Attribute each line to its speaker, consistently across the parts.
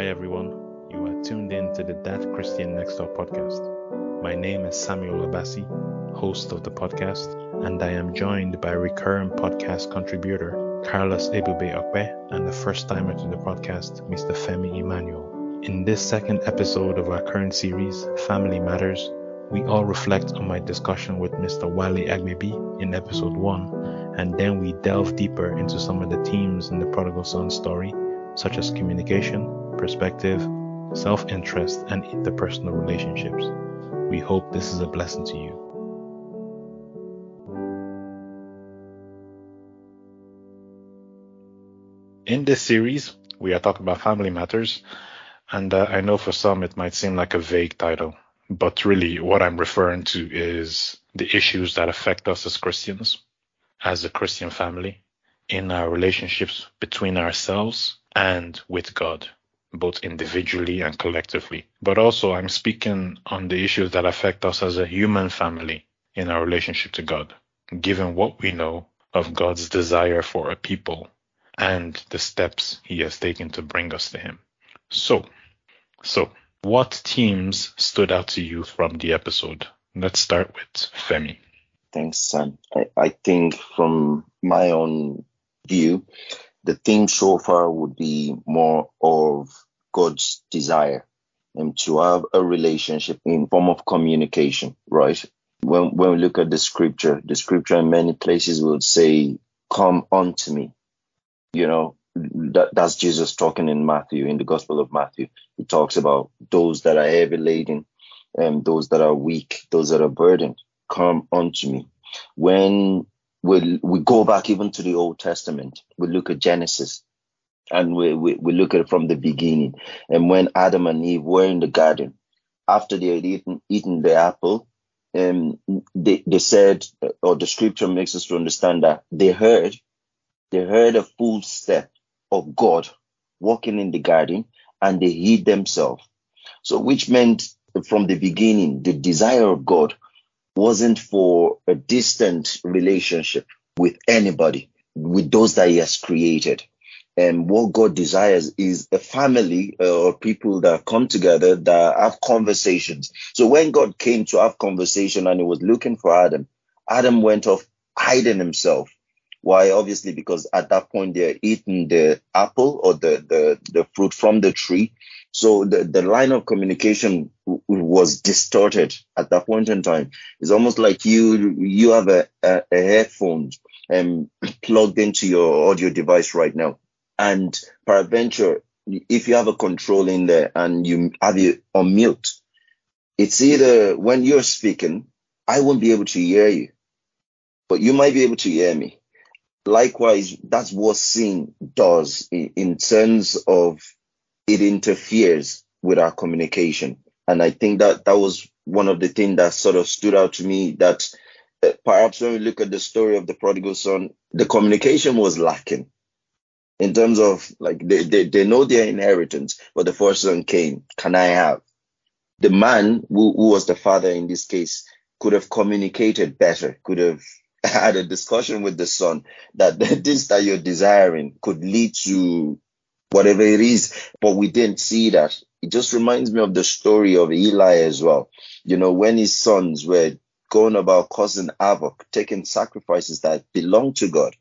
Speaker 1: Hi everyone, you are tuned in to the That Christian Next Door podcast. My name is Samuel Obasi, host of the podcast, and I am joined by recurrent podcast contributor Carlos Ebube Okpe and the first timer to the podcast, Mr. Femi Emmanuel. In this second episode of our current series, Family Matters, we all reflect on my discussion with Mr. Wale Agbebi in episode 1, and then we delve deeper into some of the themes in the prodigal son story, such as communication, perspective, self interest, and interpersonal relationships. We hope this is a blessing to you. In this series, we are talking about family matters, and uh, I know for some it might seem like a vague title, but really what I'm referring to is the issues that affect us as Christians, as a Christian family, in our relationships between ourselves and with God both individually and collectively. But also, I'm speaking on the issues that affect us as a human family in our relationship to God, given what we know of God's desire for a people and the steps he has taken to bring us to him. So, so what themes stood out to you from the episode? Let's start with Femi.
Speaker 2: Thanks, Sam. I, I think from my own view, the theme so far would be more of God's desire and to have a relationship in form of communication, right? When when we look at the scripture, the scripture in many places will say, "Come unto me." You know, that, that's Jesus talking in Matthew, in the Gospel of Matthew. He talks about those that are heavy laden and those that are weak, those that are burdened. Come unto me. When we we go back even to the Old Testament. We look at Genesis and we, we, we look at it from the beginning. And when Adam and Eve were in the garden, after they had eaten, eaten the apple, um, they, they said, or the scripture makes us to understand that they heard, they heard a full step of God walking in the garden and they hid themselves. So, which meant from the beginning, the desire of God wasn't for a distant relationship with anybody, with those that He has created. And what God desires is a family uh, or people that come together that have conversations. So when God came to have conversation and He was looking for Adam, Adam went off hiding himself. Why? Obviously, because at that point they're eating the apple or the, the, the fruit from the tree. So the, the line of communication w- was distorted at that point in time. It's almost like you you have a, a, a headphone um, plugged into your audio device right now. And peradventure, if you have a control in there and you have it on mute, it's either when you're speaking, I won't be able to hear you, but you might be able to hear me. Likewise, that's what sin does in, in terms of it interferes with our communication. And I think that that was one of the things that sort of stood out to me that uh, perhaps when we look at the story of the prodigal son, the communication was lacking in terms of like they, they, they know their inheritance, but the first son came, can I have? The man who, who was the father in this case could have communicated better, could have had a discussion with the son that this that you're desiring could lead to whatever it is, but we didn't see that. It just reminds me of the story of Eli as well. You know, when his sons were going about causing havoc, taking sacrifices that belonged to God.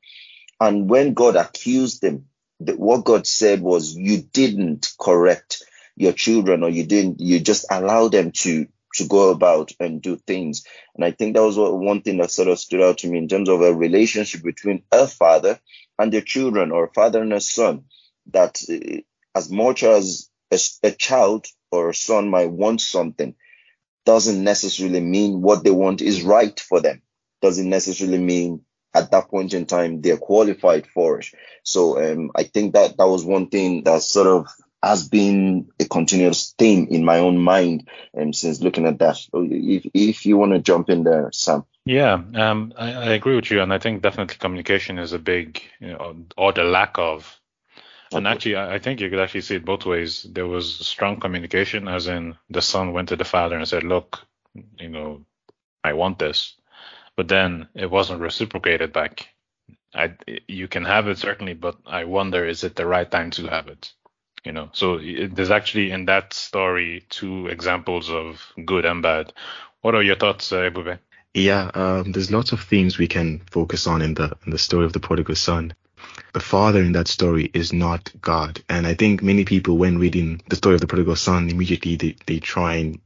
Speaker 2: And when God accused them, the, what God said was, you didn't correct your children or you didn't, you just allowed them to to go about and do things. And I think that was one thing that sort of stood out to me in terms of a relationship between a father and their children or a father and a son that uh, as much as a, a child or a son might want something, doesn't necessarily mean what they want is right for them. Doesn't necessarily mean at that point in time they're qualified for it. So um, I think that that was one thing that sort of has been a continuous theme in my own mind um, since looking at that. If if you want to jump in there, Sam.
Speaker 1: Yeah, um, I, I, agree with you, and I think definitely communication is a big, you know, or the lack of and actually, I think you could actually see it both ways. There was strong communication, as in the son went to the father and said, "Look, you know, I want this," but then it wasn't reciprocated back. I, you can have it certainly, but I wonder, is it the right time to have it? You know, so there's actually in that story two examples of good and bad. What are your thoughts, uh, Ebube?
Speaker 3: Yeah, um, there's lots of themes we can focus on in the in the story of the prodigal son. The father in that story is not God, and I think many people, when reading the story of the prodigal son, immediately they, they try and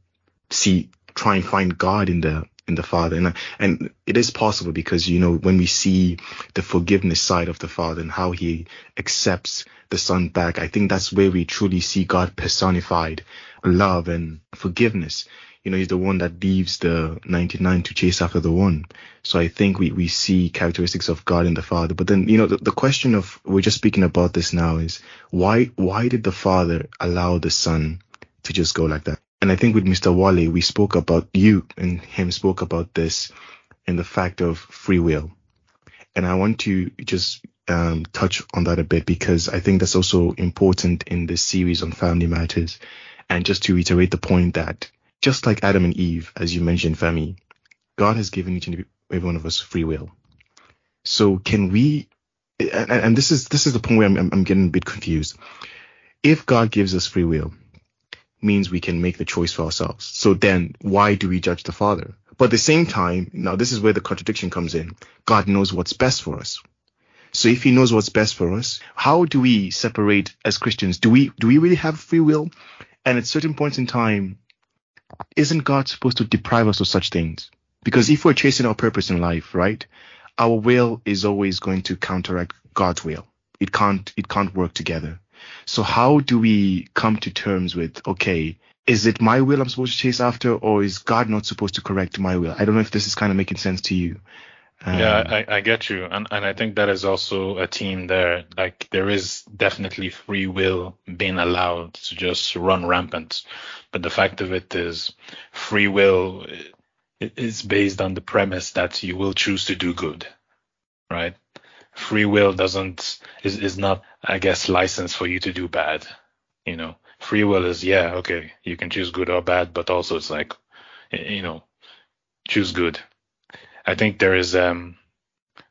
Speaker 3: see try and find God in the in the father. And and it is possible because you know when we see the forgiveness side of the father and how he accepts the son back i think that's where we truly see god personified love and forgiveness. You know he's the one that leaves the 99 to chase after the one. So i think we we see characteristics of god in the father. But then you know the, the question of we're just speaking about this now is why why did the father allow the son to just go like that and I think with Mr. Wale, we spoke about you and him spoke about this and the fact of free will. And I want to just um, touch on that a bit because I think that's also important in this series on family matters. And just to reiterate the point that just like Adam and Eve, as you mentioned, Femi, God has given each and every one of us free will. So can we? And, and this is this is the point where I'm, I'm getting a bit confused. If God gives us free will, means we can make the choice for ourselves. So then why do we judge the Father? But at the same time, now this is where the contradiction comes in. God knows what's best for us. So if he knows what's best for us, how do we separate as Christians? Do we do we really have free will? And at certain points in time, isn't God supposed to deprive us of such things? Because if we're chasing our purpose in life, right, our will is always going to counteract God's will. It can't it can't work together. So how do we come to terms with, okay, is it my will I'm supposed to chase after, or is God not supposed to correct my will? I don't know if this is kind of making sense to you.
Speaker 1: Um, yeah, I, I get you, and and I think that is also a team there. Like there is definitely free will being allowed to just run rampant, but the fact of it is, free will is based on the premise that you will choose to do good, right? Free will doesn't is is not I guess license for you to do bad. You know, free will is yeah okay you can choose good or bad, but also it's like you know choose good. I think there is um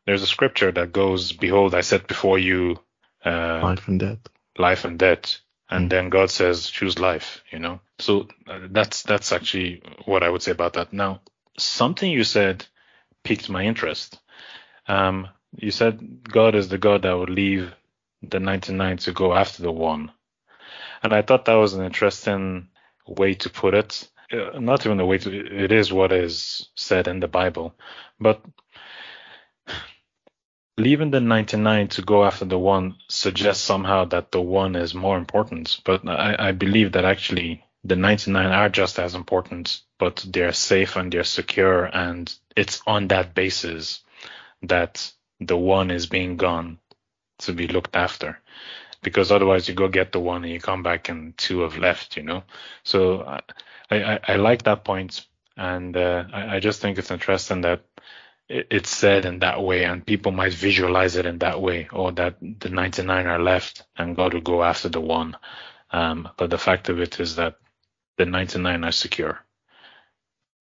Speaker 1: there's a scripture that goes behold I set before you
Speaker 3: uh, life and death.
Speaker 1: life and death and then God says choose life you know? So uh, that's that's actually what I would say about that. Now something you said piqued my interest. Um, you said God is the God that would leave the 99 to go after the one. And I thought that was an interesting way to put it. Uh, not even the way to, it is what is said in the Bible. But leaving the 99 to go after the one suggests somehow that the one is more important. But I, I believe that actually the 99 are just as important, but they're safe and they're secure. And it's on that basis that the one is being gone to be looked after because otherwise you go get the one and you come back and two have left, you know. So I I, I like that point. and uh, I, I just think it's interesting that it's said in that way, and people might visualize it in that way, or that the 99 are left and God will go after the one. Um, but the fact of it is that the 99 are secure,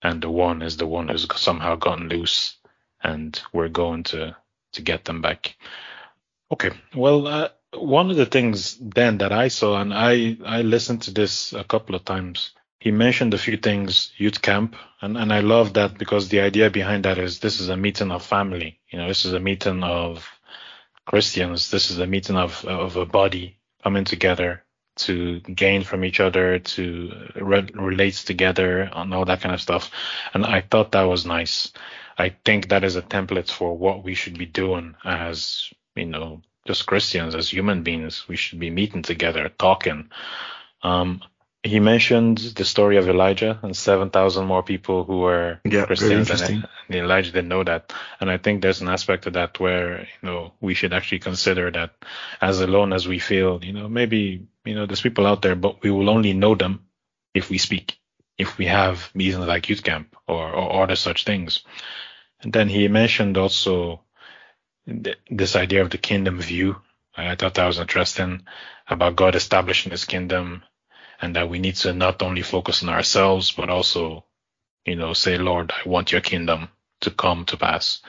Speaker 1: and the one is the one who's somehow gotten loose, and we're going to to get them back. Okay, well, uh, one of the things then that I saw, and I I listened to this a couple of times. He mentioned a few things, youth camp, and and I love that because the idea behind that is this is a meeting of family. You know, this is a meeting of Christians. This is a meeting of of a body coming together to gain from each other, to re- relate together, and all that kind of stuff. And I thought that was nice. I think that is a template for what we should be doing as, you know, just Christians, as human beings. We should be meeting together, talking. Um, he mentioned the story of Elijah and 7,000 more people who were
Speaker 3: yeah,
Speaker 1: Christians. And, and Elijah didn't know that. And I think there's an aspect of that where, you know, we should actually consider that as alone as we feel, you know, maybe, you know, there's people out there, but we will only know them if we speak, if we have meetings like youth camp or, or other such things. And then he mentioned also th- this idea of the kingdom view. I thought that was interesting about God establishing his kingdom and that we need to not only focus on ourselves, but also, you know, say, Lord, I want your kingdom to come to pass.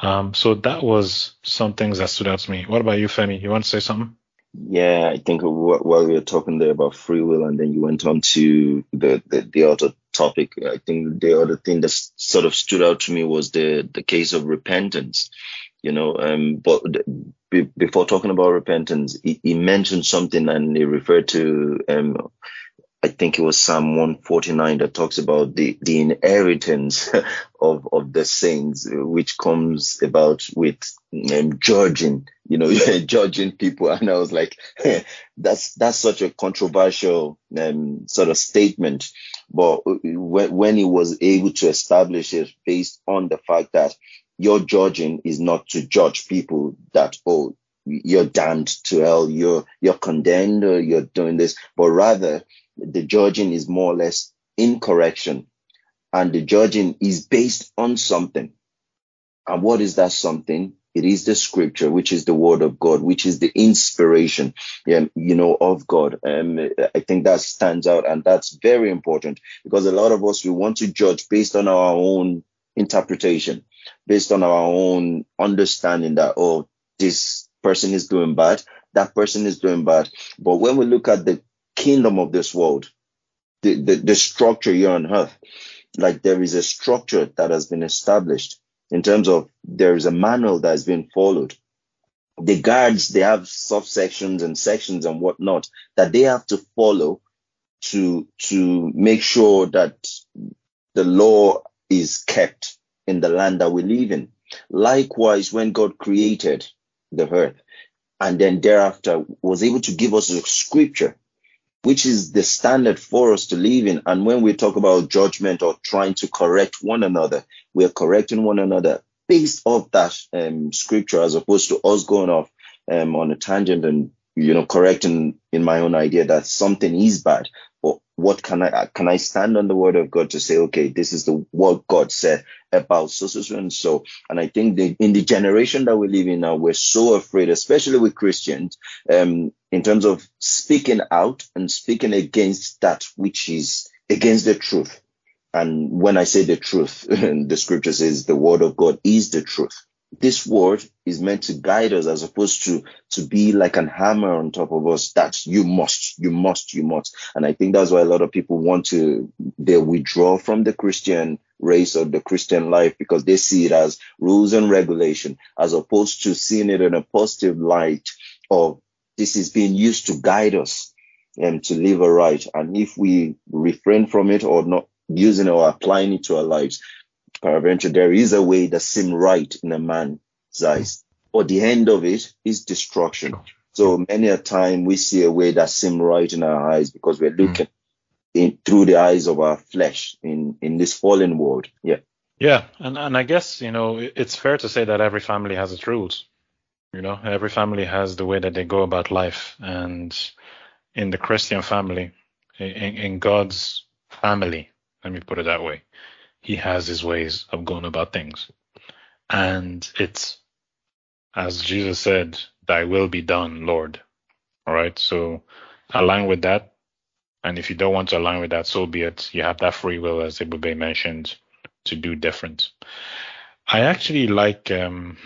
Speaker 1: Um, so that was some things that stood out to me. What about you, Femi? You want to say something?
Speaker 2: Yeah, I think while we were talking there about free will, and then you went on to the, the, the other topic, I think the other thing that sort of stood out to me was the the case of repentance. You know, um, but before talking about repentance, he, he, mentioned something and he referred to um, I think it was Psalm 149 that talks about the, the inheritance of, of the saints, which comes about with um, judging, you know, judging people. And I was like, that's, that's such a controversial um, sort of statement. But when, when he was able to establish it based on the fact that your judging is not to judge people that, oh, you're damned to hell, you're, you're condemned, or you're doing this, but rather the judging is more or less incorrection and the judging is based on something. And what is that something? It is the scripture, which is the word of God, which is the inspiration, you know, of God. Um, I think that stands out, and that's very important because a lot of us we want to judge based on our own interpretation, based on our own understanding that oh, this person is doing bad, that person is doing bad. But when we look at the kingdom of this world, the, the, the structure here on earth. Like there is a structure that has been established in terms of there is a manual that has been followed. The guards, they have subsections and sections and whatnot that they have to follow to to make sure that the law is kept in the land that we live in. Likewise, when God created the earth and then thereafter was able to give us a scripture which is the standard for us to live in. And when we talk about judgment or trying to correct one another, we are correcting one another based off that um, scripture as opposed to us going off um, on a tangent and you know correcting in my own idea that something is bad but what can i can i stand on the word of god to say okay this is the what god said about so so so and so? And i think that in the generation that we live in now we're so afraid especially with christians um in terms of speaking out and speaking against that which is against the truth. And when i say the truth the scripture says the word of god is the truth this word is meant to guide us as opposed to to be like an hammer on top of us that you must you must you must. And i think that's why a lot of people want to they withdraw from the christian race or the christian life because they see it as rules and regulation as opposed to seeing it in a positive light of this is being used to guide us and to live a right and if we refrain from it or not using or applying it to our lives peradventure there is a way that seems right in a man's eyes, but the end of it is destruction. So many a time we see a way that seems right in our eyes because we're looking mm. in through the eyes of our flesh in in this fallen world. Yeah.
Speaker 1: Yeah, and and I guess you know it's fair to say that every family has its rules. You know, every family has the way that they go about life, and in the Christian family, in, in God's family, let me put it that way, he has his ways of going about things. And it's, as Jesus said, thy will be done, Lord. All right. So align with that. And if you don't want to align with that, so be it. You have that free will, as Ebube mentioned, to do different. I actually like, um,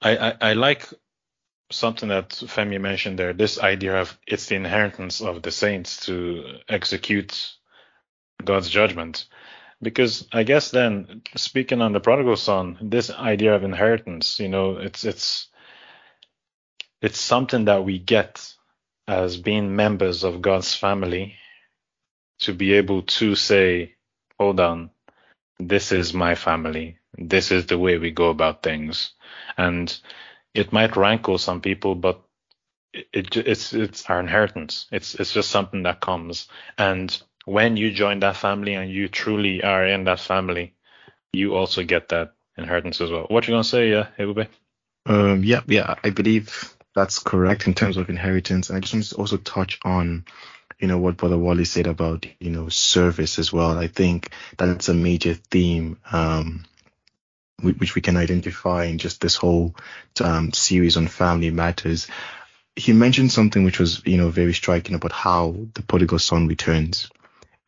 Speaker 1: I, I, I like something that Femi mentioned there. This idea of it's the inheritance of the saints to execute God's judgment. Because I guess then speaking on the prodigal son, this idea of inheritance, you know, it's it's it's something that we get as being members of God's family to be able to say, hold on, this is my family. This is the way we go about things. And it might rankle some people, but it, it, it's it's our inheritance. It's it's just something that comes. And when you join that family and you truly are in that family, you also get that inheritance as well. What you gonna say, yeah, Ebube?
Speaker 3: Um, yeah, yeah, I believe that's correct in terms of inheritance. And I just want to also touch on, you know, what Brother Wale said about, you know, service as well. I think that's a major theme, um, which we can identify in just this whole um, series on family matters. He mentioned something which was, you know, very striking about how the prodigal son returns.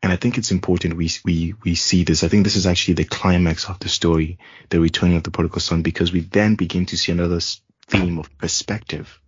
Speaker 3: And I think it's important we we we see this. I think this is actually the climax of the story, the returning of the prodigal son, because we then begin to see another theme of perspective.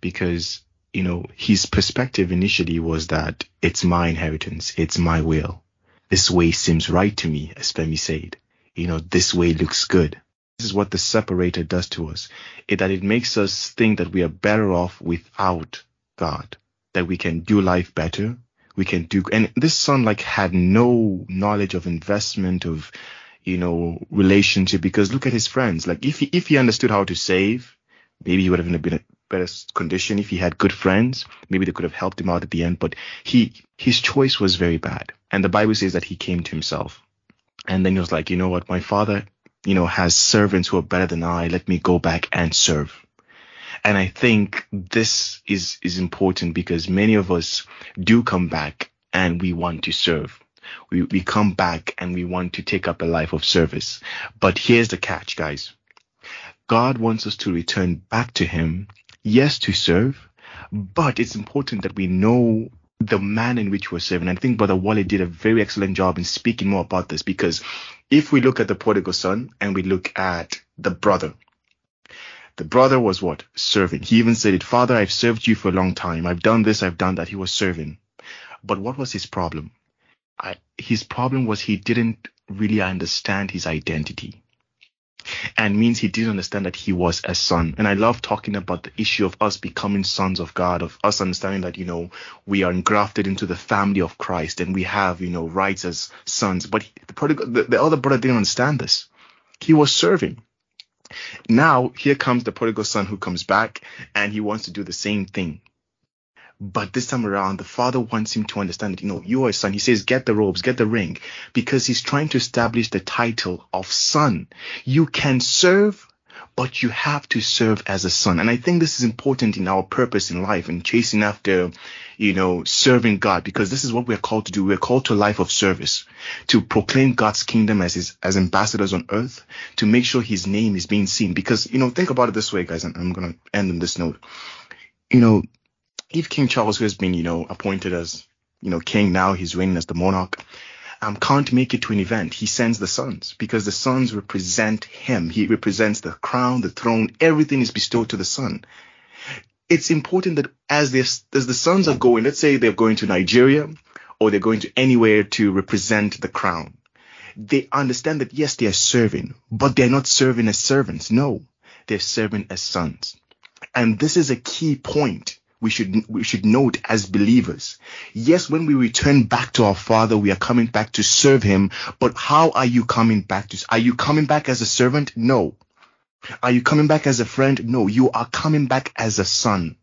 Speaker 3: because you know his perspective initially was that it's my inheritance, it's my will. This way seems right to me, as Femi said. You know, this way looks good. This is what the separator does to us. It, that it makes us think that we are better off without God, that we can do life better. We can do, and this son like had no knowledge of investment of, you know, relationship because look at his friends. Like if he, if he understood how to save, maybe he would have been a better condition. If he had good friends, maybe they could have helped him out at the end, but he, his choice was very bad. And the Bible says that he came to himself. And then he was like, you know what? My father, you know, has servants who are better than I. Let me go back and serve. And I think this is, is important because many of us do come back and we want to serve. We, we come back and we want to take up a life of service. But here's the catch, guys. God wants us to return back to Him, yes, to serve, but it's important that we know the man in which we're serving. I think Brother Wale did a very excellent job in speaking more about this because if we look at the prodigal son and we look at the brother, the brother was what? Serving. He even said it, Father, I've served you for a long time. I've done this, I've done that. He was serving. But what was his problem? I, his problem was he didn't really understand his identity and means he didn't understand that he was a son. And I love talking about the issue of us becoming sons of God, of us understanding that, you know, we are engrafted into the family of Christ and we have, you know, rights as sons. But the, prodigal, the, the other brother didn't understand this. He was serving. Now, here comes the prodigal son who comes back and he wants to do the same thing. But this time around, the father wants him to understand that, you know, you are a son. He says, get the robes, get the ring, because he's trying to establish the title of son. You can serve, but you have to serve as a son. And I think this is important in our purpose in life and chasing after, you know, serving God, because this is what we're called to do. We're called to a life of service, to proclaim God's kingdom as his, as ambassadors on earth, to make sure his name is being seen. Because, you know, think about it this way, guys, and I'm going to end on this note. You know, if King Charles, who has been, you know, appointed as, you know, king now, he's reigning as the monarch, um, can't make it to an event, he sends the sons because the sons represent him. He represents the crown, the throne, everything is bestowed to the son. It's important that as, as the sons are going, let's say they're going to Nigeria or they're going to anywhere to represent the crown, they understand that yes, they are serving, but they're not serving as servants. No, they're serving as sons. And this is a key point we should we should note as believers. Yes, when we return back to our Father, we are coming back to serve Him. But how are you coming back to? Are you coming back as a servant? No. Are you coming back as a friend? No. You are coming back as a son.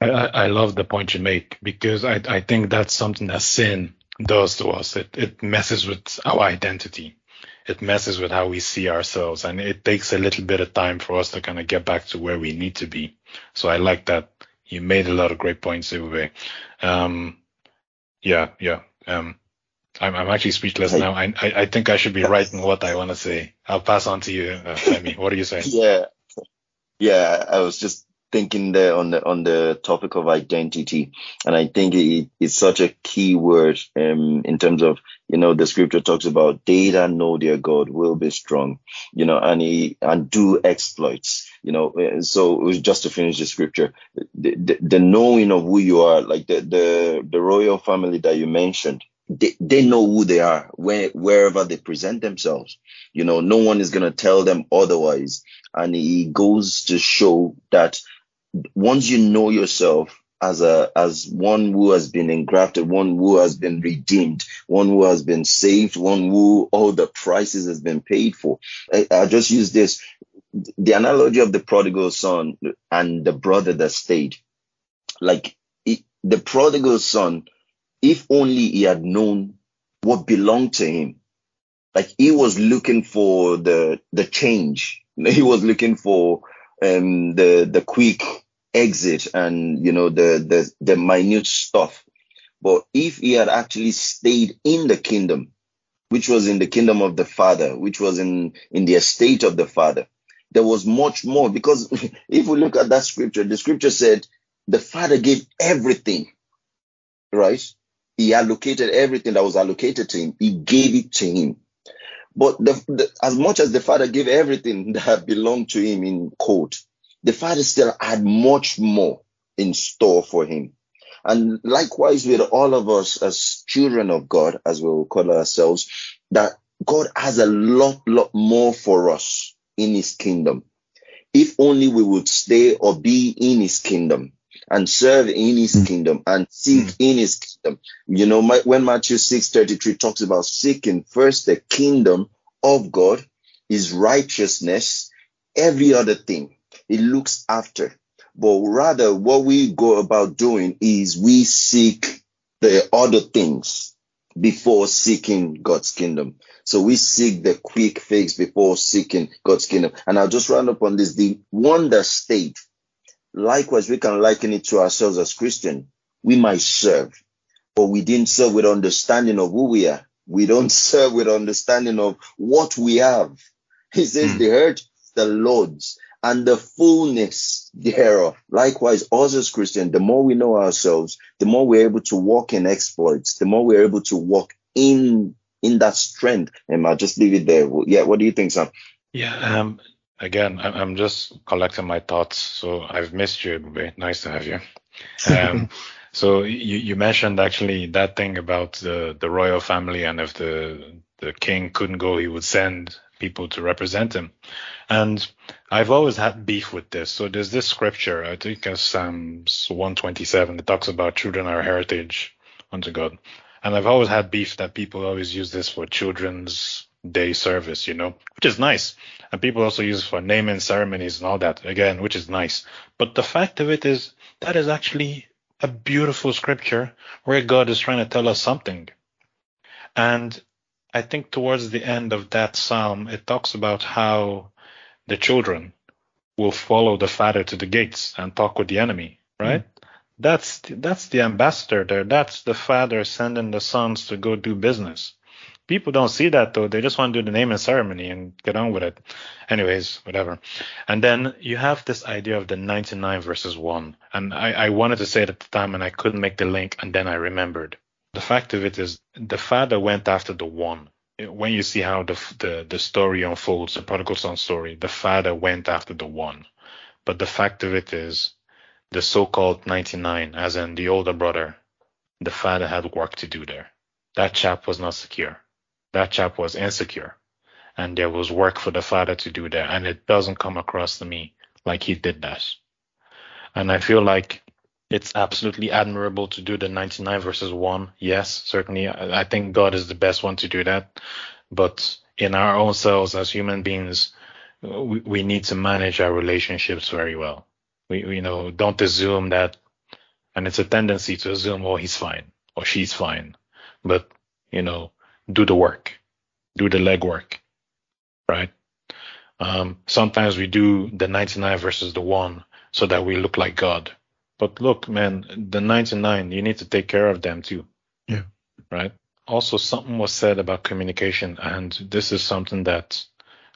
Speaker 1: I, I love the point you make because I, I think that's something that sin does to us. It it messes with our identity. It messes with how we see ourselves, and it takes a little bit of time for us to kind of get back to where we need to be. So I like that you made a lot of great points, Uwe. Um, yeah, yeah. Um, I'm, I'm actually speechless now. I, I, I think I should be writing what I want to say. I'll pass on to you, uh, Femi. What are you saying?
Speaker 2: Yeah, yeah. I was just thinking there on the on the topic of identity, and I think it, it's such a key word um, in terms of you know the scripture talks about they that know their God will be strong, you know, and he and do exploits, you know. Uh, so just to finish the scripture, the, the, the knowing of who you are, like the the the royal family that you mentioned, they, they know who they are where, wherever they present themselves. You know, no one is going to tell them otherwise. And he goes to show that once you know yourself as a as one who has been engrafted, one who has been redeemed, one who has been saved, one who all the prices has been paid for. I, I just use this the analogy of the prodigal son and the brother that stayed. Like it, the prodigal son, if only he had known what belonged to him, like he was looking for the the change. He was looking for um, the the quick exit and you know the the the minute stuff. But if he had actually stayed in the kingdom, which was in the kingdom of the Father, which was in in the estate of the Father, there was much more. Because if we look at that scripture, the scripture said the Father gave everything, right? He allocated everything that was allocated to him. He gave it to him. But the, the, as much as the Father gave everything that belonged to him in quote, the Father still had much more in store for him. And likewise with all of us as children of God, as we'll call ourselves, that God has a lot, lot more for us in his kingdom. If only we would stay or be in his kingdom and serve in his mm. kingdom and seek mm. in his kingdom. You know, my, when Matthew 6 33 talks about seeking first the kingdom of God, his righteousness, every other thing he looks after. But rather, what we go about doing is we seek the other things before seeking God's kingdom. So we seek the quick fix before seeking God's kingdom. And I'll just round up on this. The wonder state, likewise, we can liken it to ourselves as Christian. We might serve, but we didn't serve with understanding of who we are. We don't serve with understanding of what we have. He says mm. the earth, the Lord's, and the fullness thereof. Likewise, us as Christians, the more we know ourselves, the more we're able to walk in exploits, the more we're able to walk in in that strength. And I'll just leave it there. Yeah, what do you think, Sam?
Speaker 1: Yeah, um, again, I'm just collecting my thoughts. So I've missed you, Ebube. Nice to have you. Um, so you, you mentioned actually that thing about the, the royal family, and if the the king couldn't go, he would send people to represent him. And I've always had beef with this. So there's this scripture, I think it's Psalms 127, that talks about children are heritage unto God. And I've always had beef that people always use this for children's day service, you know, which is nice. And people also use it for naming ceremonies and all that, again, which is nice. But the fact of it is, that is actually a beautiful scripture where God is trying to tell us something. And I think towards the end of that psalm, it talks about how the children will follow the father to the gates and talk with the enemy, right? Mm. That's that's the ambassador there. That's the father sending the sons to go do business. People don't see that though. They just want to do the naming ceremony and get on with it. Anyways, whatever. And then you have this idea of the 99 versus 1. And I, I wanted to say it at the time and I couldn't make the link and then I remembered. The fact of it is the father went after the one when you see how the the, the story unfolds, the prodigal son story, the father went after the one. But the fact of it is, the so-called 99, as in the older brother, the father had work to do there. That chap was not secure. That chap was insecure. And there was work for the father to do there. And it doesn't come across to me like he did that. And I feel like it's absolutely admirable to do the 99 versus 1. Yes, certainly. I think God is the best one to do that. But in our own selves as human beings, we, we need to manage our relationships very well. We, we, you know, don't assume that, and it's a tendency to assume, oh, he's fine or she's fine. But, you know, do the work, do the legwork, right? Um, sometimes we do the 99 versus the 1 so that we look like God but look, man, the 99, you need to take care of them too.
Speaker 3: Yeah.
Speaker 1: Right. Also, something was said about communication, and this is something that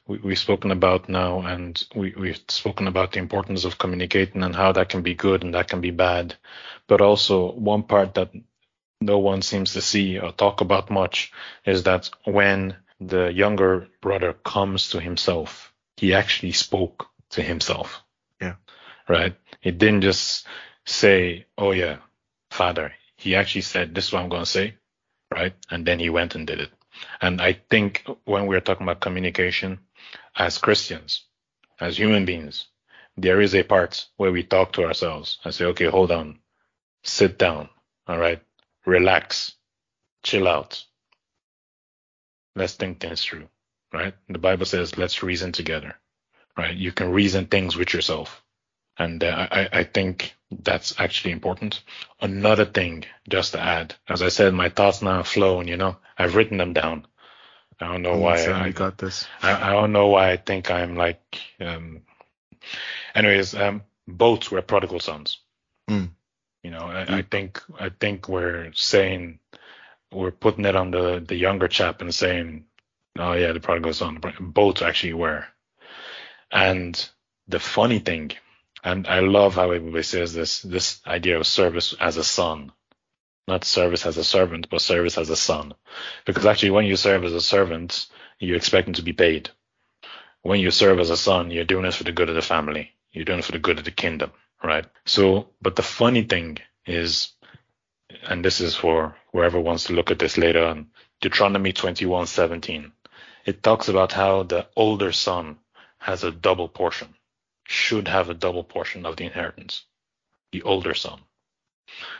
Speaker 1: we, we've spoken about now, and we, we've spoken about the importance of communicating and how that can be good and that can be bad. But also, one part that no one seems to see or talk about much is that when the younger brother comes to himself, he actually spoke to himself.
Speaker 3: Yeah.
Speaker 1: Right. He didn't just say, oh yeah, father, he actually said, this is what I'm going to say, right? And then he went and did it. And I think when we're talking about communication as Christians, as human beings, there is a part where we talk to ourselves and say, okay, hold on, sit down, all right, relax, chill out. Let's think things through, right? The Bible says, let's reason together, right? You can reason things with yourself. And uh, I, I think that's actually important. Another thing, just to add, as I said, my thoughts now have flown, you know, I've written them down. I don't know why.
Speaker 3: I, I, got this.
Speaker 1: I, I, don't know why I think I'm like, um, anyways, um, both were prodigal sons.
Speaker 3: Mm.
Speaker 1: You know, I, mm. I think, I think we're saying, we're putting it on the, the younger chap and saying, oh yeah, the prodigal son, both actually were. And the funny thing and I love how everybody says this this idea of service as a son, not service as a servant, but service as a son. Because actually, when you serve as a servant, you're expecting to be paid. When you serve as a son, you're doing it for the good of the family. You're doing it for the good of the kingdom, right? So, but the funny thing is, and this is for whoever wants to look at this later on, Deuteronomy 21:17. It talks about how the older son has a double portion, should have a double portion of the inheritance, the older son.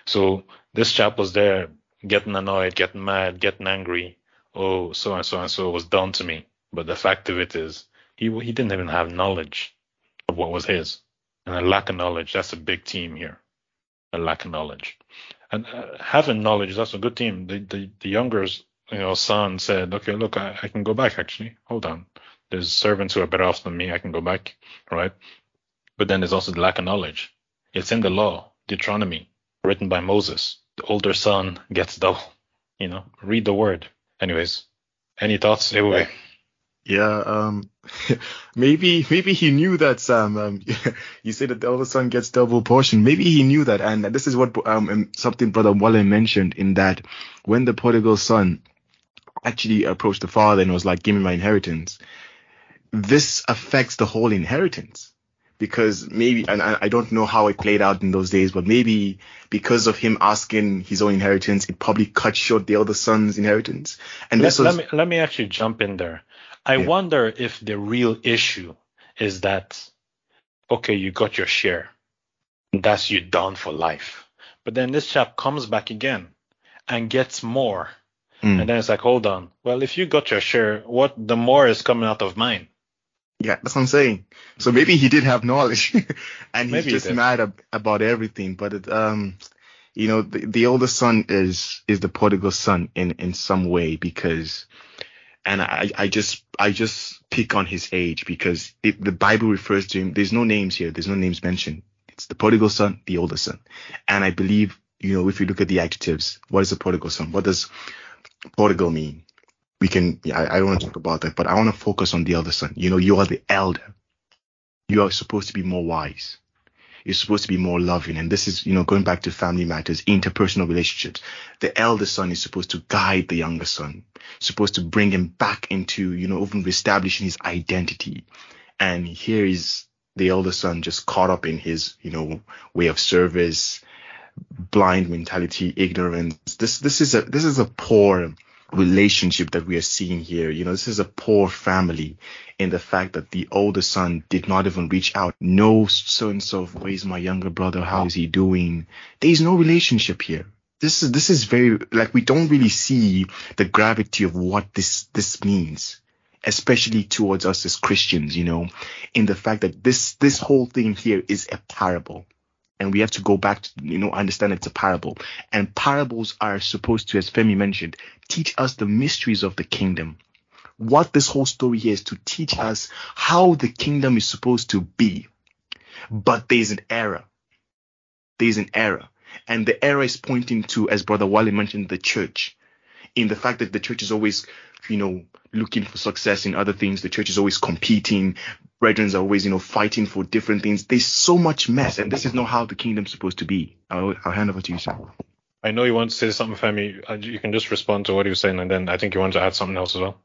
Speaker 1: So this chap was there getting annoyed, getting mad, getting angry. Oh, so and so and so was done to me. But the fact of it is, he he didn't even have knowledge of what was his, and a lack of knowledge. That's a big team here, a lack of knowledge, and uh, having knowledge. That's a good team. The the, the younger you know son said, okay, look, I, I can go back. Actually, hold on. There's servants who are better off than me. I can go back, right? But then there's also the lack of knowledge. It's in the law, Deuteronomy, written by Moses. The older son gets double. You know, read the word. Anyways, any thoughts? Anyway.
Speaker 3: Yeah, um, maybe maybe he knew that Sam. Um, you said that the older son gets double portion. Maybe he knew that, and this is what um, um something Brother Wale mentioned in that when the prodigal son actually approached the father and was like, "Give me my inheritance," this affects the whole inheritance because maybe and I, don't know how it played out in those days, but maybe because of him asking his own inheritance, it probably cut short the other son's inheritance.
Speaker 1: And let, was, let me let me actually jump in there. I yeah. wonder if the real issue is that okay, you got your share. That's you done for life. But then this chap comes back again and gets more. Mm. And then it's like, hold on. Well, if you got your share, what the more is coming out of mine?
Speaker 3: Yeah, that's what I'm saying. So maybe he did have knowledge, and he's maybe just he mad ab- about everything. But it, um, you know, the, the older son is is the prodigal son in in some way because, and I I just I just pick on his age because it, the Bible refers to him. There's no names here. There's no names mentioned. It's the prodigal son, the older son, and I believe you know if you look at the adjectives, what is a prodigal son? What does prodigal mean? We can I, I don't want to talk about that, but I want to focus on the other son. You know, you are the elder. You are supposed to be more wise. You're supposed to be more loving. And this is, you know, going back to family matters, interpersonal relationships. The elder son is supposed to guide the younger son, supposed to bring him back into, you know, even establishing his identity. And here is the elder son just caught up in his, you know, way of service, blind mentality, ignorance. This this is a this is a poor relationship that we are seeing here. You know, this is a poor family in the fact that the older son did not even reach out. No sense of where's my younger brother? How is he doing? There is no relationship here. This is this is very like we don't really see the gravity of what this this means especially towards us as Christians, you know, in the fact that this this whole thing here is a parable and we have to go back to you know understand it's a parable. And parables are supposed to as femi mentioned teach us the mysteries of the kingdom. What this whole story here is to teach us how the kingdom is supposed to be. But there's an error. There's an error. And the error is pointing to as brother wale mentioned the church. In the fact that the church is always you know looking for success in other things the church is always competing brethren are always, you know, fighting for different things. There's so much mess, and this is not how the kingdom's supposed to be. I'll, I'll hand over to you, sir.
Speaker 1: I know you want to say something, Femi. Uh, you can just respond to what he was saying, and then I think you want to add something else as well.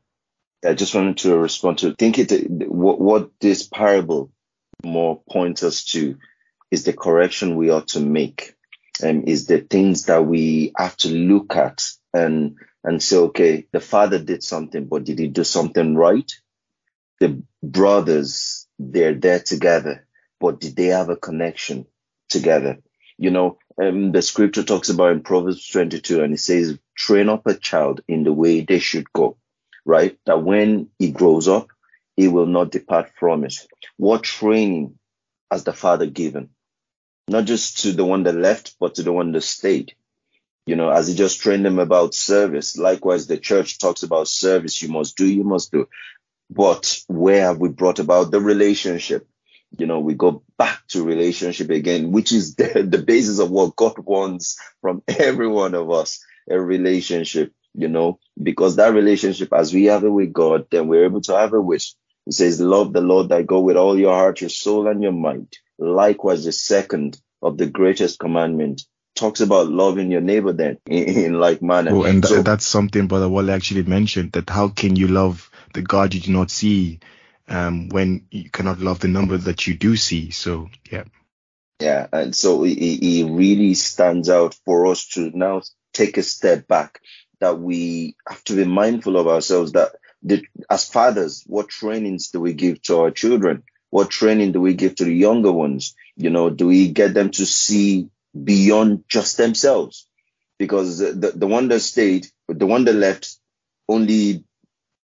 Speaker 2: I just wanted to respond to think it what, what this parable more points us to is the correction we ought to make, and um, is the things that we have to look at and and say, okay, the father did something, but did he do something right? The brothers, they're there together, but did they have a connection together? You know, um, the scripture talks about in Proverbs 22 and it says, train up a child in the way they should go, right? That when he grows up, he will not depart from it. What training has the father given? Not just to the one that left, but to the one that stayed. You know, as he just trained them about service. Likewise, the church talks about service. You must do, you must do. But where have we brought about the relationship? You know, we go back to relationship again, which is the, the basis of what God wants from every one of us, a relationship, you know, because that relationship, as we have it with God, then we're able to have it with. It says, love the Lord thy God with all your heart, your soul, and your mind. Likewise, the second of the greatest commandment talks about loving your neighbor then in, in like manner.
Speaker 3: Oh, and so, that's something Brother Wale actually mentioned that how can you love the God you do not see um, when you cannot love the number that you do see. So, yeah.
Speaker 2: Yeah, and so it, really stands out for us to now take a step back. That we have to be mindful of ourselves. That the, as fathers, what trainings do we give to our children? What training do we give to the younger ones? You know, do we get them to see beyond just themselves? Because the, the one that stayed, the one that left, only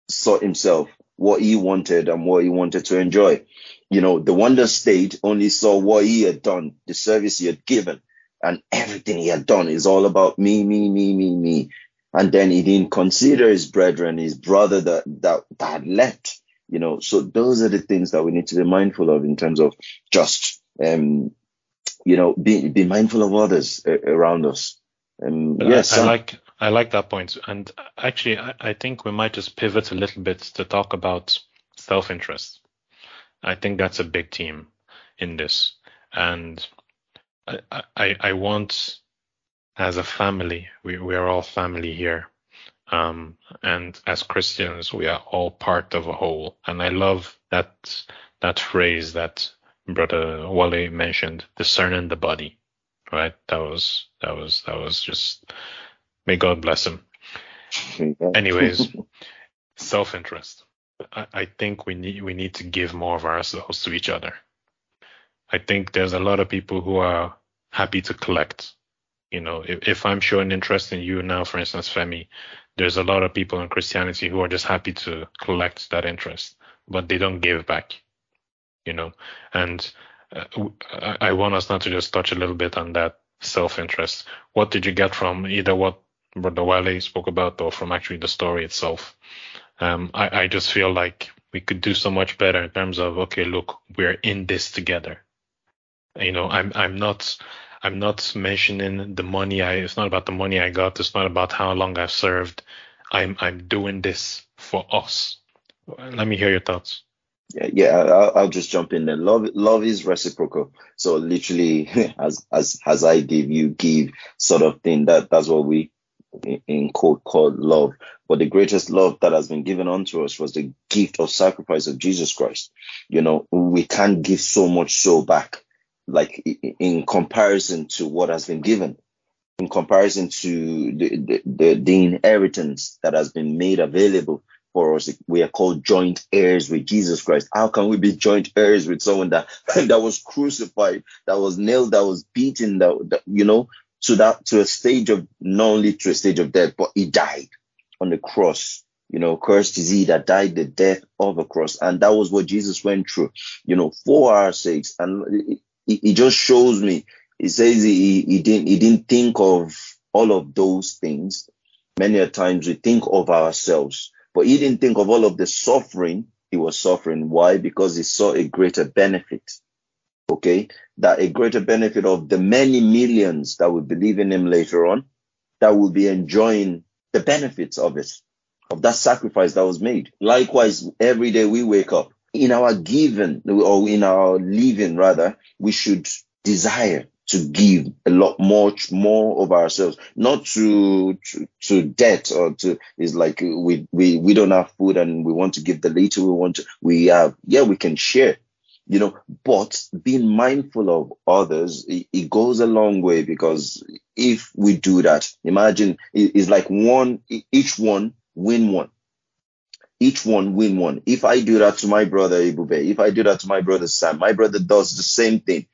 Speaker 2: saw himself, what he wanted and what he wanted to enjoy. You know, the one that stayed only saw what he had done, the service he had given, and everything he had done is all about me, me, me, me, me. And then he didn't consider his brethren, his brother that that, that left. You know, so those are the things that we need to be mindful of in terms of just um, you know, be be mindful of others uh, around us. Um, yes,
Speaker 1: I, I like I like that point. point, and actually, I, I think we might just pivot a little bit to talk about self-interest. I think that's a big theme in this. And I, I, I want, as a family, we, we are all family here. Um, and as Christians, we are all part of a whole. And I love that, that phrase that Brother Wale mentioned, discerning the body, right? That was, that was, that was just, may God bless him. Anyways, self-interest. I, I think we need we need to give more of ourselves to each other. I think there's a lot of people who are happy to collect. You know, if, if I'm showing interest in you now, for instance, Femi, there's a lot of people in Christianity who are just happy to collect that interest, but they don't give back. You know, and uh, I, want us not to just touch a little bit on that self-interest. What did you get from either what Brother Wale spoke about or from actually the story itself? Um, I, I just feel like we could do so much better in terms of okay, look, we're in this together. You know, I'm I'm not I'm not mentioning the money I. It's not about the money I got. It's not about how long I've served. I'm I'm doing this for us. Let me hear your thoughts.
Speaker 2: Yeah, yeah. I'll, I'll just jump in there. Love love is reciprocal. So literally, as as as I give, you give, sort of thing. That that's what we in quote called love. But the greatest love that has been given unto us was the gift of sacrifice of Jesus Christ. You know, we can't give so much so back, like in comparison to what has been given, in comparison to the, the, the, the inheritance that has been made available for us. We are called joint heirs with Jesus Christ. How can we be joint heirs with someone that that was crucified, that was nailed, that was beaten, that, that you know, to that to a stage of not only to a stage of death, but he died on the cross. You know, cursed is he that died the death of a cross, and that was what Jesus went through. You know, for our sakes, and it, just shows me. He says he, he didn't he didn't think of all of those things. Many a times we think of ourselves, but he didn't think of all of the suffering he was suffering. Why? Because he saw a greater benefit okay, that a greater benefit of the many millions that will believe in him later on, that will be enjoying the benefits of it, of that sacrifice that was made. Likewise, every day we wake up, in our giving or in our living rather, we should desire to give a lot much more of ourselves not to, to to debt or to is like we we we don't have food and we want to give the little we want to we have yeah we can share you know, but being mindful of others, it, it, goes a long way because if we do that, imagine it's like one, each one win one. Each one win one. If I do that to my brother Ebube, if I do that to my brother Sam, my brother does the same thing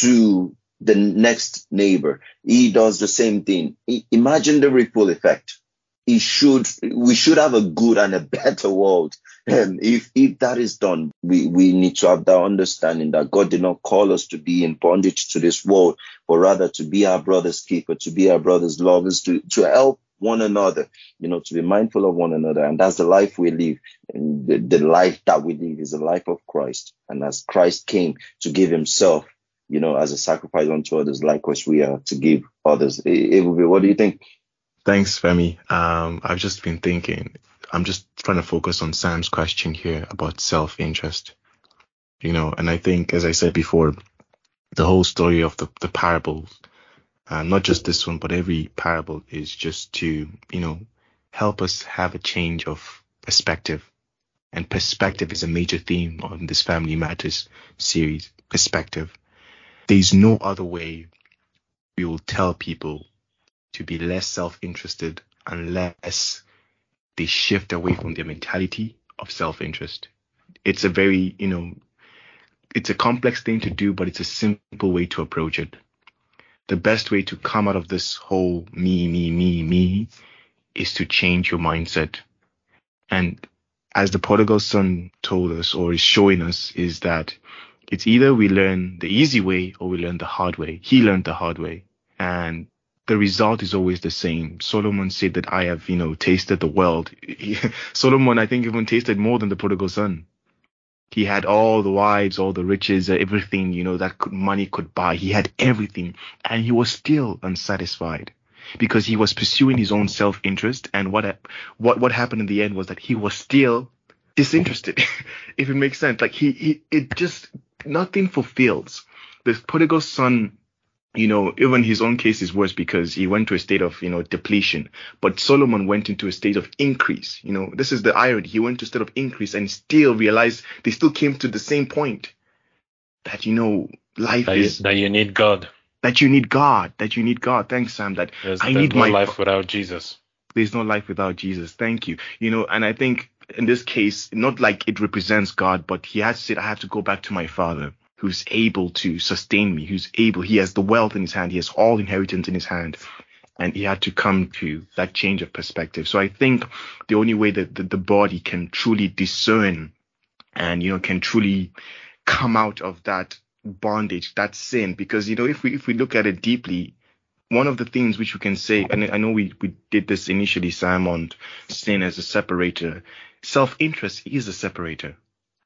Speaker 2: to the next neighbor. He does the same thing. Imagine the ripple effect. Should we should have a good and a better world. And if if that is done we we need to have that understanding that god did not call us to be in bondage to this world but rather to be our brother's keeper to be our brother's lovers to to help one another you know to be mindful of one another. And that's the life we live. And the, the life that we live is the life of christ. And as christ came to give himself you know as a sacrifice unto others likewise we are to give others it, it will be what do you think
Speaker 3: Thanks, Femi. Um, I've just been thinking, I'm just trying to focus on Sam's question here about self interest. You know, and I think, as I said before, the whole story of the, the parables, uh, not just this one, but every parable is just to, you know, help us have a change of perspective. And perspective is a major theme on this Family Matters series. Perspective there's no other way we will tell people to be less self-interested unless they shift away from their mentality of self-interest. It's a very, you know, it's a complex thing to do, but it's a simple way to approach it. The best way to come out of this whole me, me, me, me is to change your mindset. And as the prodigal son told us or is showing us is that it's either we learn the easy way or we learn the hard way. He learned the hard way. And the result is always the same. Solomon said that I have, you know, tasted the world. Solomon, I think, even tasted more than the prodigal son. He had all the wives, all the riches, everything, you know, that could, money could buy. He had everything and he was still unsatisfied because he was pursuing his own self-interest. And what, what, what happened in the end was that he was still disinterested, if it makes sense. Like he, he, it just, nothing fulfills. The prodigal son you know, even his own case is worse because he went to a state of, you know, depletion. But Solomon went into a state of increase. You know, this is the irony. He went to a state of increase and still realized they still came to the same point that, you know, life
Speaker 1: that
Speaker 3: is
Speaker 1: you, that you need God.
Speaker 3: That you need God. That you need God. Thanks, Sam. That
Speaker 1: there's,
Speaker 3: I
Speaker 1: there's
Speaker 3: need
Speaker 1: no
Speaker 3: my
Speaker 1: life without Jesus.
Speaker 3: There's no life without Jesus. Thank you. You know, and I think in this case, not like it represents God, but he has said, I have to go back to my father who's able to sustain me, who's able, he has the wealth in his hand, he has all inheritance in his hand. And he had to come to that change of perspective. So I think the only way that the, the body can truly discern and, you know, can truly come out of that bondage, that sin, because, you know, if we, if we look at it deeply, one of the things which we can say, and I know we, we did this initially, Simon, sin as a separator. Self-interest is a separator.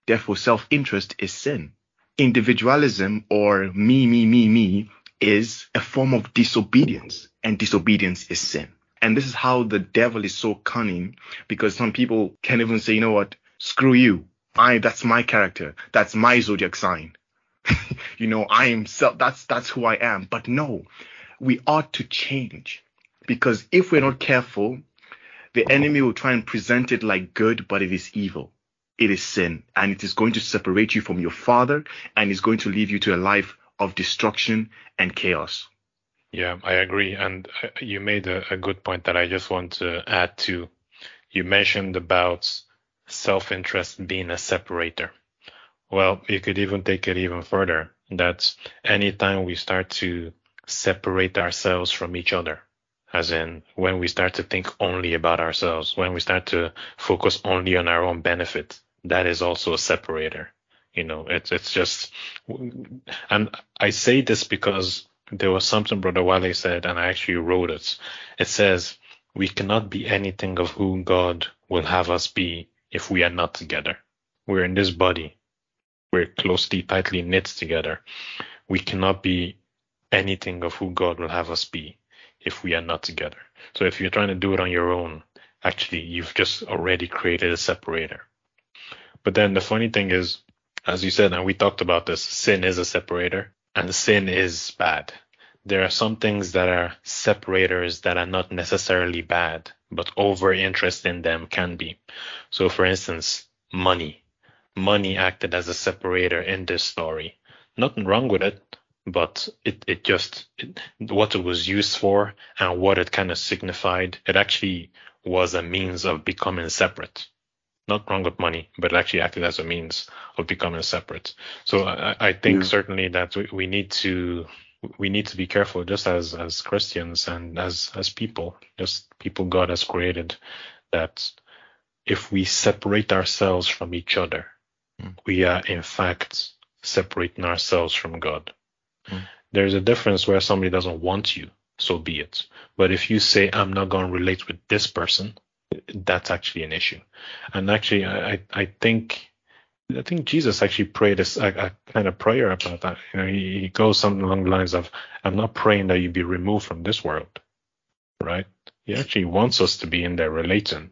Speaker 3: Therefore, self-interest is sin individualism or me, me, me, me is a form of disobedience and disobedience is sin. And this is how the devil is so cunning because some people can even say, you know what? Screw you. I, that's my character. That's my zodiac sign. you know, I am self, that's, that's who I am. But no, we ought to change because if we're not careful, the enemy will try and present it like good, but it is evil it is sin and it is going to separate you from your father and is going to lead you to a life of destruction and chaos.
Speaker 1: Yeah, I agree. And uh, you made a, a good point that I just want to add to. You mentioned about self interest being a separator. Well, you could even take it even further that anytime we start to separate ourselves from each other, as in when we start to think only about ourselves, when we start to focus only on our own benefit, that is also a separator. You know, it's it's just, and I say this because there was something Brother Wale said, and I actually wrote it. It says we cannot be anything of who God will have us be if we are not together. We're in this body. We're closely, tightly knit together. We cannot be anything of who God will have us be if we are not together. So if you're trying to do it on your own, actually, you've just already created a separator. But then the funny thing is, as you said, and we talked about this, sin is a separator and sin is bad. There are some things that are separators that are not necessarily bad, but over interest in them can be. So for instance, money. Money acted as a separator in this story. Nothing wrong with it, but it, it just, it, what it was used for and what it kind of signified, it actually was a means of becoming separate not wrong with money, but it actually acted as a means of becoming separate. So I, I think yeah. certainly that we, we need to we need to be careful just as as Christians and as as people, just people God has created, that if we separate ourselves from each other, mm. we are in fact separating ourselves from God. Mm. There's a difference where somebody doesn't want you, so be it. But if you say, I'm not going to relate with this person, that's actually an issue. And actually, I, I think I think Jesus actually prayed a, a, kind of prayer about that. You know, he, he goes something along the lines of, "I'm not praying that you be removed from this world," right? He actually wants us to be in there relating,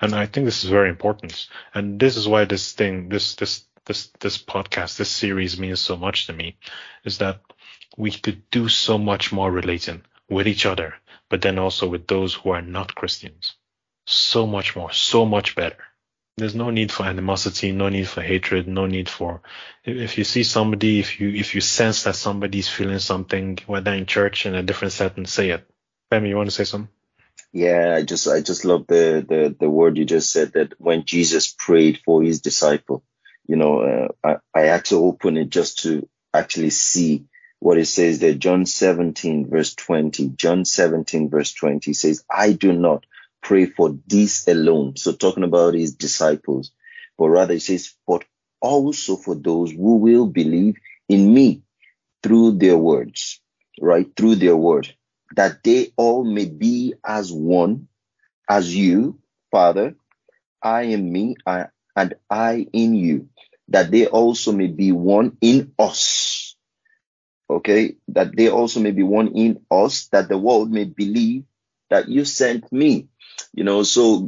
Speaker 1: and I think this is very important. And this is why this thing, this this this this podcast, this series means so much to me, is that we could do so much more relating with each other, but then also with those who are not Christians so much more, so much better. There's no need for animosity, no need for hatred, no need for if you see somebody, if you if you sense that somebody's feeling something, whether in church in a different setting, say it. Femi, you want to say something?
Speaker 2: Yeah, I just I just love the the the word you just said that when Jesus prayed for his disciple, you know, uh, I I had to open it just to actually see what it says there. John 17 verse 20. John 17 verse 20 says, I do not pray for this alone. So talking about his disciples, but rather it says, but also for those who will believe in me through their words, right? Through their word, that they all may be as one, as you, Father, I in me, I, and I in you, that they also may be one in us. Okay, that they also may be one in us, that the world may believe that you sent me. You know, so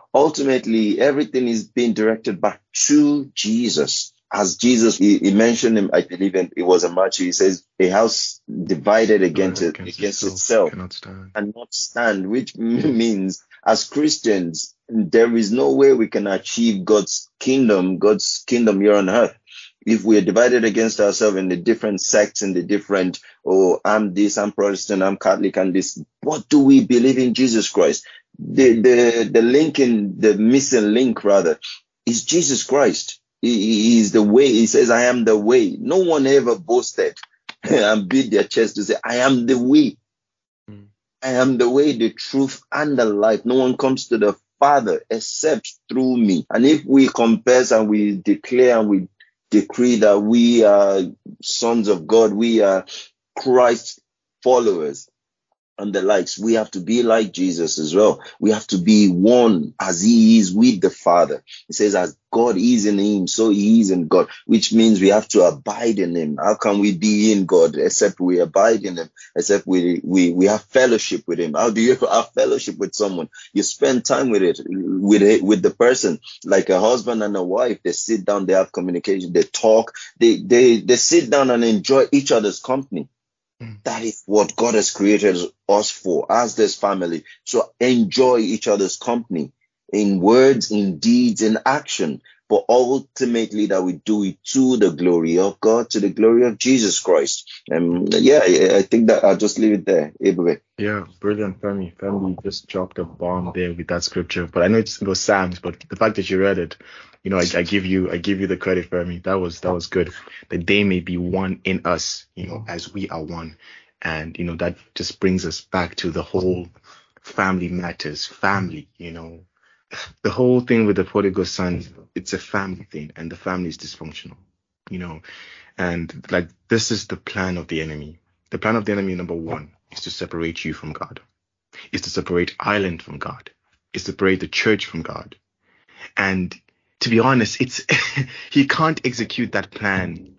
Speaker 2: ultimately everything is being directed back to Jesus. As Jesus, he, he mentioned him, I believe in, it was a match. He says, a house divided against, against, against itself, itself and not stand, which means as Christians, there is no way we can achieve God's kingdom, God's kingdom here on earth if we are divided against ourselves in the different sects and the different, oh, I'm this, I'm Protestant, I'm Catholic, and this, what do we believe in Jesus Christ? The the the link in the missing link rather is Jesus Christ. He, he is the way. He says, I am the way. No one ever boasted and beat their chest to say, I am the way. Mm. I am the way, the truth, and the life. No one comes to the Father except through me. And if we confess and we declare and we decree that we are sons of God, we are Christ followers and the likes. We have to be like Jesus as well. We have to be one as he is with the Father. He says, as God is in him, so he is in God, which means we have to abide in him. How can we be in God except we abide in him, except we, we, we have fellowship with him? How do you have fellowship with someone? You spend time with it, with it, with the person, like a husband and a wife. They sit down, they have communication, they talk, they, they, they sit down and enjoy each other's company. Mm. That is what God has created us for as this family. So enjoy each other's company in words, in deeds, in action, but ultimately that we do it to the glory of God, to the glory of Jesus Christ. And yeah, I think that I'll just leave it there.
Speaker 3: Yeah, brilliant, family. Family just dropped a bomb there with that scripture. But I know it's it was Sam's, but the fact that you read it, you know, I, I, give you I give you the credit, Femi. That was that was good. That they may be one in us, you know, as we are one. And you know, that just brings us back to the whole family matters, family, you know. The whole thing with the prodigal son, it's a family thing, and the family is dysfunctional, you know. And like this is the plan of the enemy. The plan of the enemy, number one, is to separate you from God, is to separate Ireland from God, is to separate the church from God. And to be honest, it's he can't execute that plan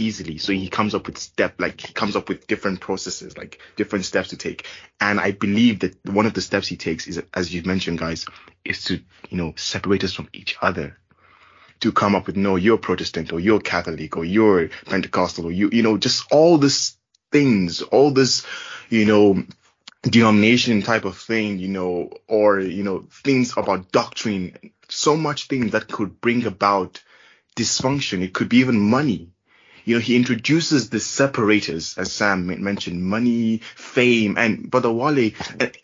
Speaker 3: easily. So he comes up with step like he comes up with different processes, like different steps to take. And I believe that one of the steps he takes is, as you mentioned, guys, is to you know separate us from each other. To come up with no, you're Protestant or you're Catholic or you're Pentecostal or you you know just all these things, all this you know denomination type of thing, you know, or you know things about doctrine so much things that could bring about dysfunction. It could be even money. You know, he introduces the separators, as Sam mentioned, money, fame, and Brother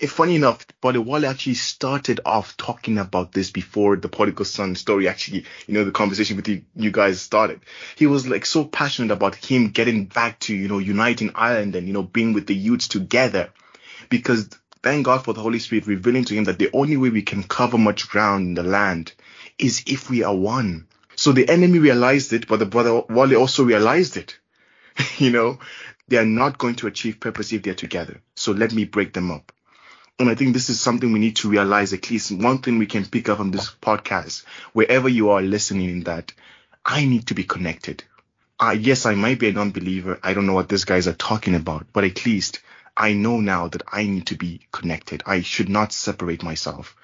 Speaker 3: funny enough, Brother actually started off talking about this before the prodigal son story actually, you know, the conversation with you, you guys started. He was like so passionate about him getting back to, you know, uniting Ireland and, you know, being with the youths together because Thank God for the Holy Spirit revealing to him that the only way we can cover much ground in the land is if we are one. So the enemy realized it, but the brother Wale also realized it. you know, they are not going to achieve purpose if they're together. So let me break them up. And I think this is something we need to realize, at least one thing we can pick up from this podcast, wherever you are listening in that I need to be connected. Uh, yes, I might be a non-believer. I don't know what these guys are talking about, but at least I know now that I need to be connected. I should not separate myself.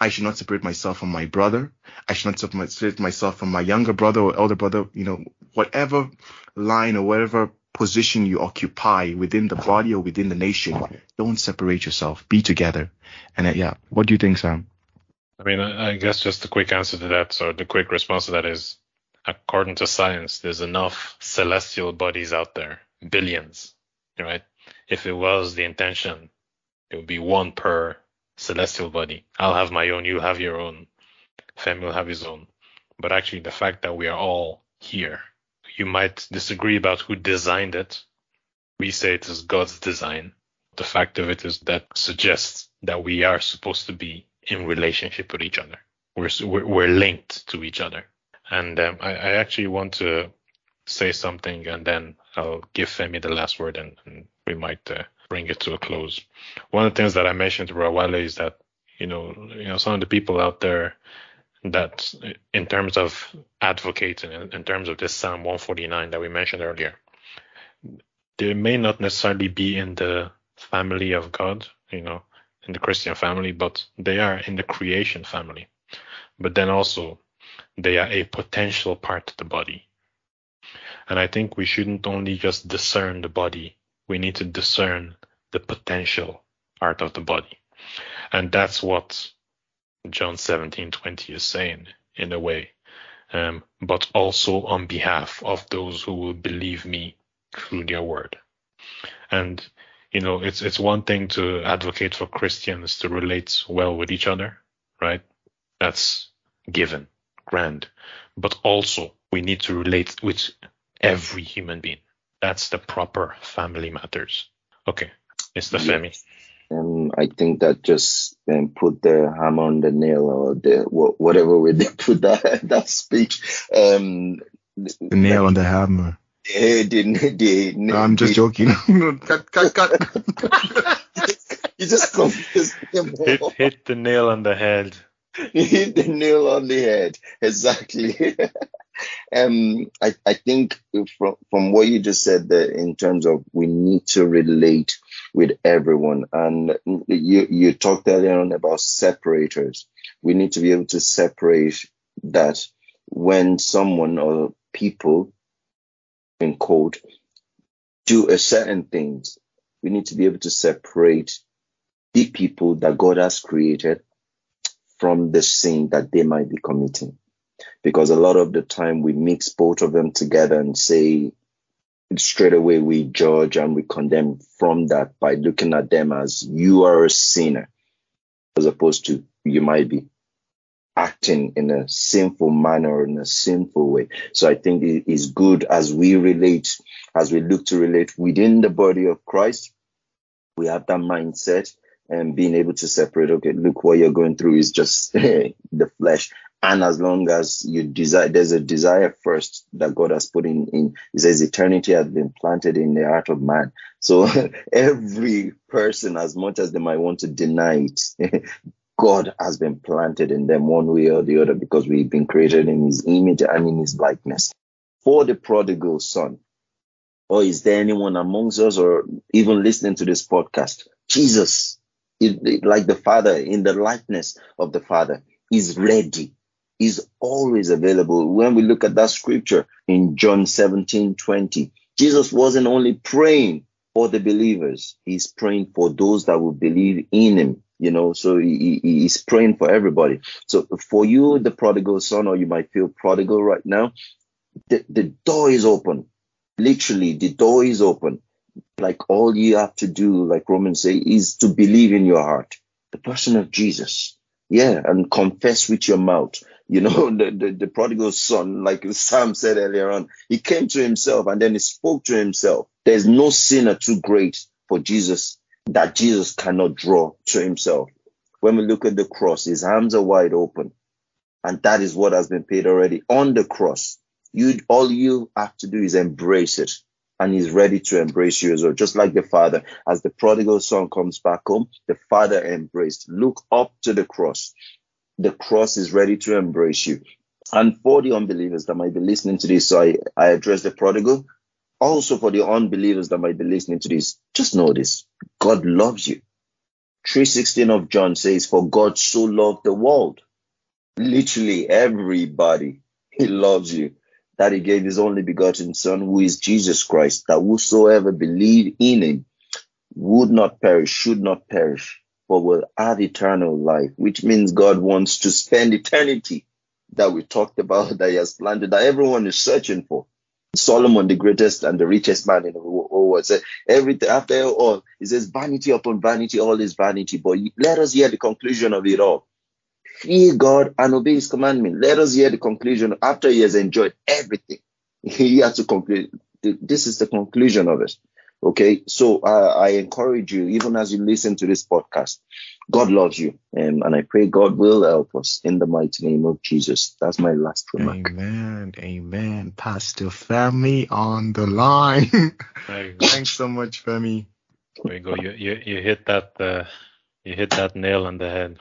Speaker 3: I should not separate myself from my brother. I should not separate myself from my younger brother or elder brother. You know, whatever line or whatever position you occupy within the body or within the nation, don't separate yourself. Be together. And uh, yeah, what do you think, Sam?
Speaker 1: I mean, I guess just the quick answer to that, so the quick response to that is, according to science, there's enough celestial bodies out there, billions, right? If it was the intention, it would be one per celestial body. I'll have my own, you have your own, Femi will have his own. But actually, the fact that we are all here, you might disagree about who designed it. We say it is God's design. The fact of it is that suggests that we are supposed to be in relationship with each other. We're we're linked to each other. And um, I, I, actually want to say something, and then I'll give Femi the last word, and, and we might uh, bring it to a close. One of the things that I mentioned to Rawale is that you know you know some of the people out there that in terms of advocating in, in terms of this Psalm 149 that we mentioned earlier, they may not necessarily be in the family of God, you know, in the Christian family, but they are in the creation family. But then also they are a potential part of the body. And I think we shouldn't only just discern the body, we need to discern the potential part of the body. And that's what John 17:20 is saying in a way. Um, but also on behalf of those who will believe me through their word. And you know, it's it's one thing to advocate for Christians to relate well with each other, right? That's given, grand. But also we need to relate with every human being. That's the proper family matters. Okay, Mr. Yes. Femi.
Speaker 2: Um, I think that just um, put the hammer on the nail or the whatever way they put that that speech. Um,
Speaker 3: the nail like, on the hammer.
Speaker 2: They didn't. They,
Speaker 3: no, I'm just they, joking. cut, cut, cut.
Speaker 2: you just confused
Speaker 1: him. Hit, hit the nail on the head.
Speaker 2: hit the nail on the head. Exactly. um, I, I think from from what you just said that in terms of we need to relate with everyone, and you you talked earlier on about separators. We need to be able to separate that when someone or people in quote do a certain things, we need to be able to separate the people that God has created from the sin that they might be committing. Because a lot of the time we mix both of them together and say straight away we judge and we condemn from that by looking at them as you are a sinner, as opposed to you might be acting in a sinful manner or in a sinful way. So I think it is good as we relate, as we look to relate within the body of Christ, we have that mindset and being able to separate, okay, look, what you're going through is just the flesh. And as long as you desire, there's a desire first that God has put in, in, says eternity has been planted in the heart of man. So every person, as much as they might want to deny it, God has been planted in them one way or the other because we've been created in his image and in his likeness. For the prodigal son, or is there anyone amongst us or even listening to this podcast? Jesus, like the Father, in the likeness of the Father, is ready, is always available. When we look at that scripture in John 17 20, Jesus wasn't only praying for the believers, he's praying for those that will believe in him you know so he, he, he's praying for everybody. So for you the prodigal son or you might feel prodigal right now the, the door is open. Literally the door is open like all you have to do like romans say is to believe in your heart the person of jesus yeah and confess with your mouth you know the, the, the prodigal son like sam said earlier on he came to himself and then he spoke to himself there's no sinner too great for jesus that Jesus cannot draw to himself. When we look at the cross, his arms are wide open. And that is what has been paid already on the cross. You all you have to do is embrace it. And he's ready to embrace you as well. Just like the father, as the prodigal son comes back home, the father embraced. Look up to the cross. The cross is ready to embrace you. And for the unbelievers that might be listening to this, so I, I address the prodigal, also for the unbelievers that might be listening to this, just know this God loves you. 316 of John says, For God so loved the world. Literally everybody. He loves you. That he gave his only begotten Son, who is Jesus Christ, that whosoever believe in him would not perish, should not perish, but will have eternal life, which means God wants to spend eternity that we talked about that He has planted that everyone is searching for. Solomon, the greatest and the richest man in the world, said everything after all, he says vanity upon vanity, all is vanity. But let us hear the conclusion of it all. Fear God and obey his commandment. Let us hear the conclusion after he has enjoyed everything. He has to conclude. This is the conclusion of it. Okay, so uh, I encourage you, even as you listen to this podcast, God loves you, um, and I pray God will help us in the mighty name of Jesus. That's my last remark.
Speaker 3: Amen. Amen. Pastor Femi on the line. Thanks so much, Femi.
Speaker 1: There you go. You you, you hit that uh, you hit that nail on the head.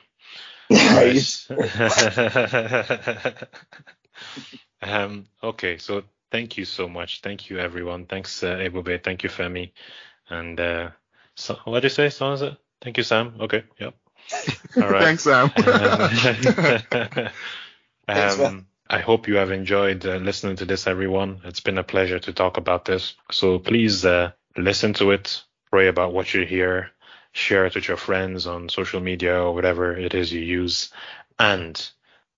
Speaker 1: um, okay, so thank you so much. Thank you, everyone. Thanks, uh, Ebube. Thank you, Femi. And uh, so, what did you say? So is it? Thank you, Sam. Okay. Yep.
Speaker 3: All right. Thanks, Sam.
Speaker 1: um, I hope you have enjoyed uh, listening to this, everyone. It's been a pleasure to talk about this. So please uh, listen to it, pray about what you hear, share it with your friends on social media or whatever it is you use, and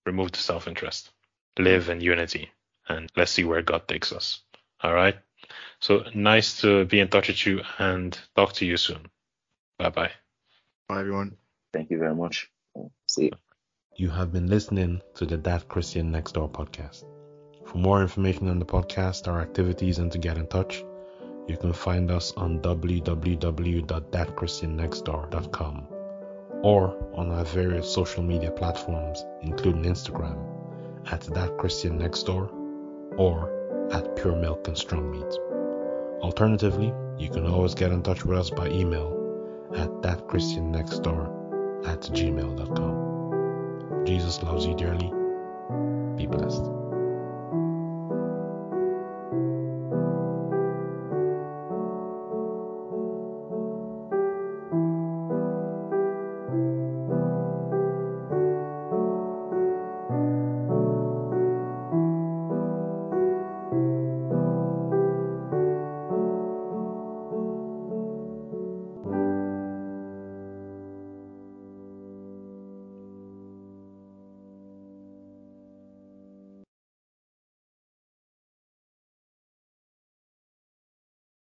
Speaker 1: remove the self interest. Live in unity, and let's see where God takes us. All right. So nice to be in touch with you and talk to you soon. Bye bye.
Speaker 3: Bye, everyone.
Speaker 2: Thank you very much. See you.
Speaker 4: You have been listening to the That Christian Next Door podcast. For more information on the podcast, our activities, and to get in touch, you can find us on www.thatchristiannextdoor.com or on our various social media platforms, including Instagram at That Christian Next Door or at Pure Milk and Strong Meat. Alternatively, you can always get in touch with us by email at thatchristiannextdoor at gmail.com. Jesus loves you dearly. Be blessed.